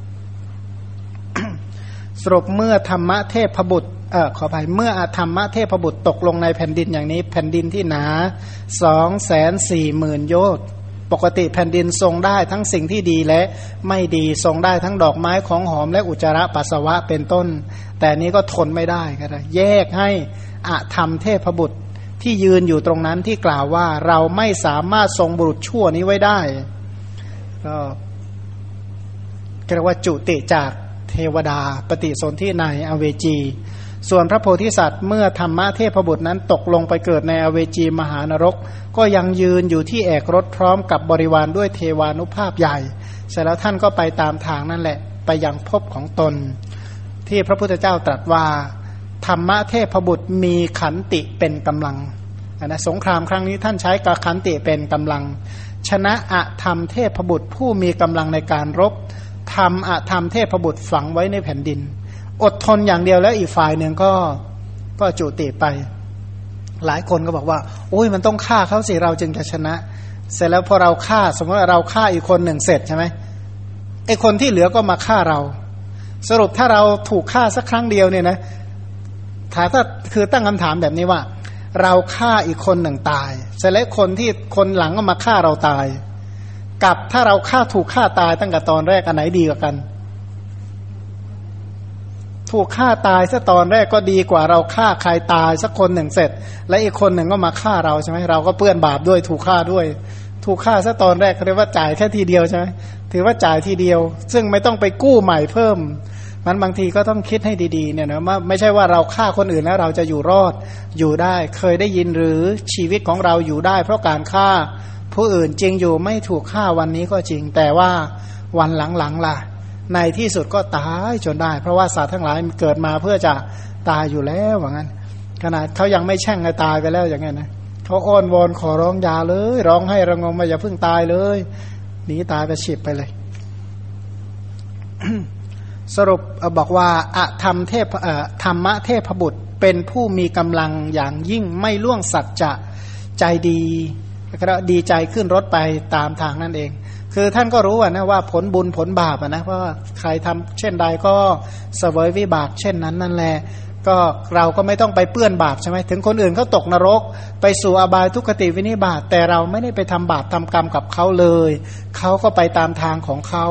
สรุปเมื่อธรรมะเทพบุตรเออขออภัยเมื่อธรรมะเทพบุตรตกลงในแผ่นดินอย่างนี้ แผ่นดินที่หนาสองแสนสี่หมื่นโยชน์ปกติแผ่นดินทรงได้ทั้งสิ่งที่ดีและไม่ดีทรงได้ทั้งดอกไม้ของหอมและอุจจาระปัสสาวะเป็นต้น แต่นี้ก็ทนไม่ได้ก็ได้แยกให้อะธรรมเทพบุตรที่ยืนอยู่ตรงนั้นที่กล่าวว่าเราไม่สามารถทรงบุรุษชั่วนี้ไว้ได้ ก็เรียกว่าจุติจากเทวดาปฏิสนธิในอเวจี ส่วนพระโพธิสัตว์เมื่อธรรมะเทพบุตรนั้นตกลงไปเกิดในอเวจีมหานรก ก็ยังยืนอยู่ที่แอกรถพร้อมกับบริวารด้วยเทวานุภาพใหญ่ เสร็จแล้วท่านก็ไปตามทางนั่นแหละ ไปยังพบของตน ที่พระพุทธเจ้าตรัสว่า ธรรมะเทพบุตรมีขันติเป็นกำลังนะสงครามครั้งนี้ท่านใช้กับขันติเป็นกำลัง ชนะอะธรรมเทพบุตรผู้มีกำลังในการรบทำอะธรรมเทพบุตรฝังไว้ในแผ่นดิน อดทนอย่างเดียวแล้วอีกฝ่ายหนึ่งก็ก็จุติไป หลายคนก็บอกว่า โอ้ยมันต้องฆ่าเขาสิเราจึงจะชนะ เสร็จแล้วพอเราฆ่า สมมติเราฆ่าอีกคนหนึ่งเสร็จใช่ไหมไอคนที่เหลือก็มาฆ่าเรา สรุปถ้าเราถูกฆ่าสักครั้งเดียวเนี่ยนะถาถ้าคือตั้งคำถามแบบนี้ว่า เราฆ่าอีกคนหนึ่งตายเสร็จแล้วคนที่คนหลังก็มาฆ่าเราตาย กับถ้าเราฆ่าถูกฆ่าตายตั้งแต่ตอนแรกอันไหนดีกว่ากัน ถูกฆ่าตายซะตอนแรกก็ดีกว่าเราฆ่าใครตายสักคนหนึ่งเสร็จ และอีกคนหนึ่งก็มาฆ่าเราใช่ไหมเราก็เปื้อนบาปด้วยถูกฆ่าด้วย ถูกฆ่าซะตอนแรกเรียกว่าจ่ายแค่ทีเดียวใช่ไหมถือว่าจ่ายทีเดียว ซึ่งไม่ต้องไปกู้ใหม่เพิ่ม มันบางทีก็ต้องคิดให้ดีๆเนี่ยนะว่าไม่ใช่ว่าเราฆ่าคนอื่นแล้วเราจะอยู่รอดอยู่ได้ เคยได้ยินหรือชีวิตของเราอยู่ได้ เพราะการฆ่าผู้อื่นจริงอยู่ไม่ถูกฆ่าวันนี้ก็จริง แต่ว่าวันหลังๆล่ะ ในที่สุดก็ตายจนได้ เพราะว่าสัตว์ทั้งหลายเกิดมาเพื่อจะตายอยู่แล้วว่างั้น ขนาดเขายังไม่แช่งให้ตายไปแล้วอย่างเงี้ยนะ เขาอ้อนวอนขอร้องยาเลย ร้องให้ระงมมาอย่าเพิ่งตายเลยหนีตายไปฉิบไปเลย สรุปบอกว่าอะธรรมเทพธรรมะเทพบุตรเป็นผู้มีกำลังอย่างยิ่งไม่ล่วงสัจจะใจดีก็ดีใจขึ้นรถไปตามทางนั่นเอง คือท่านก็รู้นะว่าผลบุญผลบาปนะเพราะใครทำเช่นใดก็เสวยวิบากเช่นนั้นนั่นแหละ ก็เราก็ไม่ต้องไปเปื้อนบาปใช่ไหมถึงคนอื่นเขาตกนรก ไปสู่อบายทุกขติวินิบาตแต่เราไม่ได้ไปทำบาปทำกรรมกับเขาเลยเขาก็ไปตามทางของเขา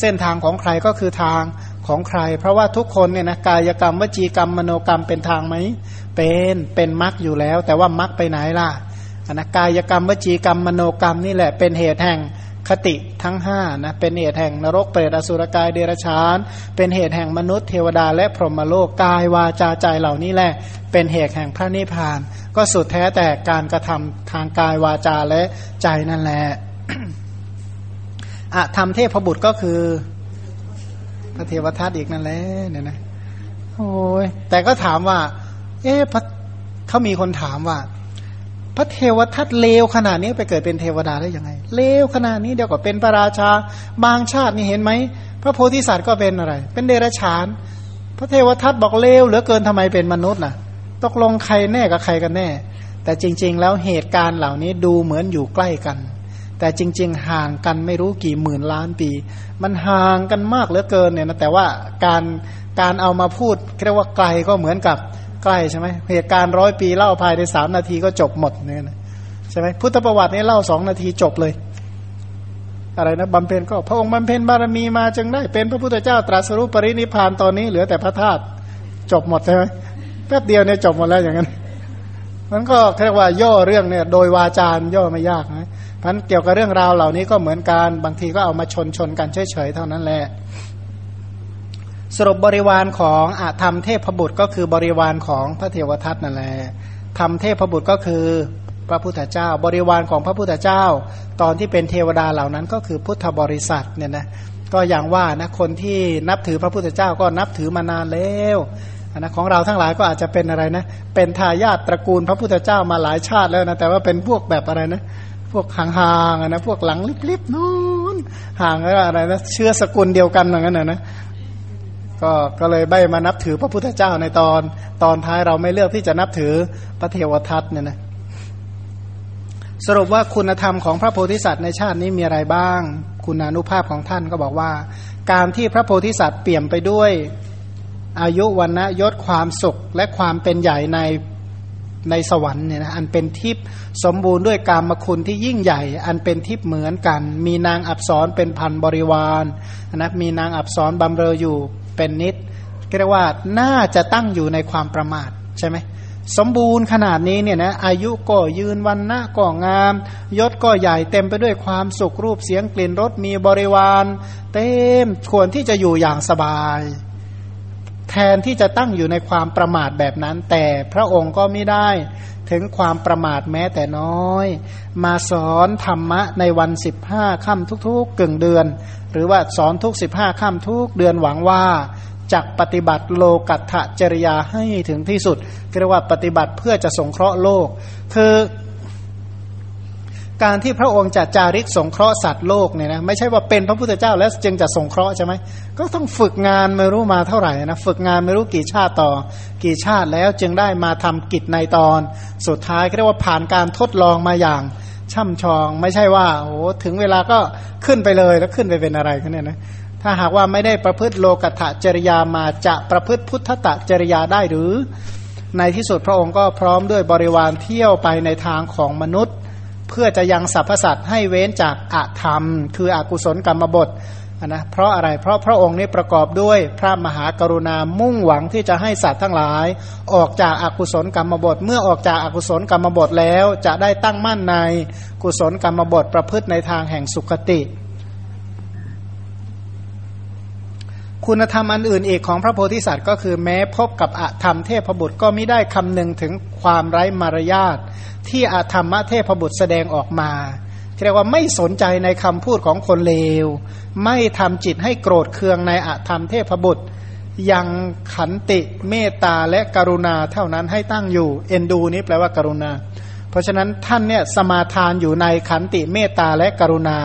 เส้นทางของใครก็คือทางของใคร เพราะว่าทุกคนเนี่ยนะกายกรรมวจีกรรมมโนกรรมเป็นทางไหมเป็นเป็นมรรคอยู่แล้ว แต่ว่ามรรคไปไหนล่ะอนะกายกรรมวจีกรรมมโนกรรมนี่แหละเป็นเหตุแห่ง คติทั้งห้านะเป็นเหตุแห่งนรกเปรตอสุรกายเดรชาน เป็นเหตุแห่งมนุษย์เทวดาและพรหมโลกกายวาจาใจเหล่านี้แหละ เป็นเหตุแห่งพระนิพพาน ก็สุดแท้แต่การกระทำทางกายวาจาและใจนั่นแหละอะธรรมเทพบุตรก็คือพระเทวทัตอีกนั่นแหละเนี่ยนะโอ้ยแต่ก็ถามว่า เอ๊ะเขามีคนถามว่า พระเทวทัตเลวขนาดนี้ไปเกิดเป็นเทวดาได้ยังไง เลวขนาดนี้เดี๋ยวก็เป็นพระราชาบางชาตินี่เห็นไหม พระโพธิสัตว์ก็เป็นอะไร เป็นเดรัจฉาน พระเทวทัตบอกเลวเหลือเกินทำไมเป็นมนุษย์น่ะ ตกลงใครแน่กับใครกันแน่ แต่จริง ๆ แล้วเหตุการณ์เหล่านี้ดูเหมือนอยู่ใกล้กัน แต่จริง ๆ ห่างกันไม่รู้กี่หมื่นล้านปี มันห่างกันมากเหลือเกินเนี่ยนะแต่ว่าการการเอามาพูดเรียกว่าไกลก็เหมือนกับ ใกล้ใช่ไหมเหตุการณ์ร้อยปีเล่าภายในสามนาทีก็จบหมดเนี่ยนะใช่ไหมพุทธประวัตินี้เล่าสองนาทีจบเลย อะไรนะบำเพ็ญก็พระองค์บำเพ็ญบารมีมาจึงได้ เป็นพระพุทธเจ้าตรัสรู้ปรินิพานตอนนี้เหลือแต่พระธาตุจบหมดใช่ไหมแป๊บเดียวเนี่ยจบหมดแล้วอย่างนั้นมันก็เรียกว่าย่อเรื่องเนี่ย โดยวาจารย่อไม่ยากนะพันเกี่ยวกับเรื่องราวเหล่านี้ก็เหมือนกันบางทีก็เอามาชนชนกันเฉยๆเท่านั้นแหละ สรุปบริวารของอาธรรมเทพบุตรก็คือบริวารของพระเทวทัตนั่นแหละธรรมเทพบุตรก็คือพระพุทธเจ้า บริวารของพระพุทธเจ้า ตอนที่เป็นเทวดาเหล่านั้นก็คือพุทธบริษัทเนี่ยนะก็อย่างว่านะคนที่นับถือพระพุทธเจ้าก็นับถือมานานแล้วนะของเราทั้งหลายก็อาจจะเป็นอะไรนะ เป็นทายาทตระกูลพระพุทธเจ้ามาหลายชาติแล้วนะแต่ว่าเป็นพวกแบบอะไรนะ พวกห่างๆนะพวกหลังลิบๆนู้นห่างอะไรนะเชื้อสกุลเดียวกันอย่างนั้นนะ ก็ก็เลยใบมานับถือพระพุทธเจ้าในตอนตอนท้ายเราไม่เลือกที่จะนับถือพระเทวทัตเนี่ยนะสรุปว่าคุณธรรมของพระโพธิสัตว์ในชาตินี้มีอะไรบ้าง คุณานุภาพของท่านก็บอกว่า การที่พระโพธิสัตว์เปี่ยมไปด้วยอายุวันนะยศความสุขและความเป็นใหญ่ในในสวรรค์เนี่ยนะอันเป็นทิพย์สมบูรณ์ด้วยกามคุณที่ยิ่งใหญ่ อันเป็นทิพย์เหมือนกัน มีนางอับสรเป็นพันบริวารนะมีนางอับสรบำเรออยู่ เป็นนิดเรียกว่าน่าจะตั้งอยู่ในความประมาทใช่ไหมสมบูรณ์ขนาดนี้เนี่ยนะอายุก็ยืนวันนะก็งาม ยศก็ใหญ่เต็มไปด้วยความสุขรูปเสียงกลิ่นรสมีบริวาร เต็มควรที่จะอยู่อย่างสบาย แทนที่จะตั้งอยู่ในความประมาทแบบนั้น แต่พระองค์ก็ไม่ได้ถึงความประมาทแม้แต่น้อย มาสอนธรรมะในวันสิบห้าค่ำทุกๆกึ่งเดือน หรือว่าสอนทุกสิบห้าค่ำทุกเดือนหวังว่าจักปฏิบัติโลกัตถจริยาให้ถึงที่สุดเรียกว่าปฏิบัติเพื่อจะสงเคราะห์โลก คือ การที่พระองค์จะจาริกสงเคราะห์สัตว์โลกเนี่ยนะไม่ใช่ว่าเป็นพระพุทธเจ้าแล้วจึงจะสงเคราะห์ใช่ไหมก็ต้องฝึกงานไม่รู้มาเท่าไหร่นะฝึกงานไม่รู้กี่ชาติต่อ กี่ชาติแล้วจึงได้มาทำกิจในตอน สุดท้ายเรียกว่าผ่านการทดลองมาอย่างช่ำชอง ไม่ใช่ว่าโอ้ถึงเวลาก็ขึ้นไปเลยแล้วขึ้นไปเป็นอะไรกันเนี่ยนะถ้าหากว่าไม่ได้ประพฤติโลกัตจริยามาจะประพฤติพุทธตจริยาได้หรือ ในที่สุดพระองค์ก็พร้อมด้วยบริวารเที่ยวไปในทางของมนุษย์ เพื่อจะยังสรรพสัตว์ให้เว้นจากอาธรรม คืออกุศลกรรมบทนนะเพราะอะไรเพราะพระองค์นี้ประกอบด้วยพระมหากรุณามุ่งหวังที่จะให้สัตว์ทั้งหลาย ออกจากอากุศลกรรมบท เมื่อออกจากอากุศลกรรมบทแล้วจะได้ตั้งมั่นในกุศลกรรมบทประพฤติในทางแห่งสุขติ คุณธรรมอันอื่นอีกของพระโพธิสัตว์ก็คือแม้พบกับอธรรมเทพบุตรก็ไม่ได้คำนึงถึงความไร้มารยาทที่อธรรมเทพบุตรแสดงออกมาเรียกว่าไม่สนใจในคำพูดของคนเลว ไม่ทำจิตให้โกรธเคืองในอธรรมเทพบุตร ยังขันติเมตตาและกรุณาเท่านั้นให้ตั้งอยู่ เอ็นดูนี้แปลว่ากรุณา เพราะฉะนั้นท่านเนี่ยสมาทานอยู่ในขันติเมตตาและกรุณา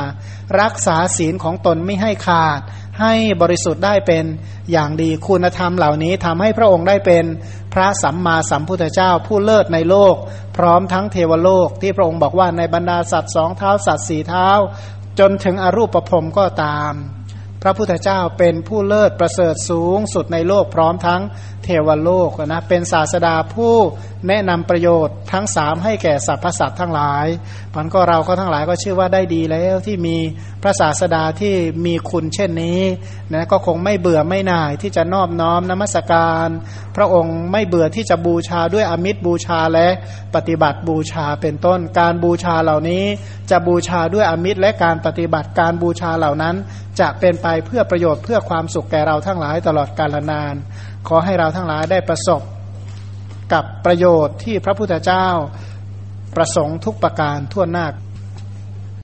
รักษาศีลของตนไม่ให้ขาด ให้บริสุทธิ์ได้เป็นอย่างดีคุณธรรมเหล่านี้ทำให้พระองค์ได้เป็นพระสัมมาสัมพุทธเจ้าผู้เลิศในโลก พร้อมทั้งเทวโลก ที่พระองค์บอกว่าในบรรดาสัตว์สองเท้าสัตว์สี่เท้า จนถึงอรูปประพรมก็ตาม พระพุทธเจ้าเป็นผู้เลิศประเสริฐสูงสุดในโลกพร้อมทั้ง วโลกนะเป็นศาสดาผู้แนะนำประโยชน์ทั้งสามให้แก่สรรพสัตว์ทั้งหลายมันก็เราก็ทั้งหลายก็ชื่อว่าได้ดีแล้วที่มีพระศาสดาที่มีคุณเช่นนี้นะก็คงไม่เบื่อไม่น่ายที่จะนอบน้อมนมัสการ พระองค์ไม่เบื่อที่จะบูชาด้วยอมิตรบูชาและปฏิบัติบูชาเป็นต้น การบูชาเหล่านี้จะบูชาด้วยอมิตรและการปฏิบัติการบูชาเหล่านั้น จะเป็นไปเพื่อประโยชน์เพื่อความสุขแก่เราทั้งหลายตลอดกาลนาน ขอให้เราทั้งหลายได้ประสบกับประโยชน์ที่พระพุทธเจ้าประสงค์ทุกประการทั่วหน้า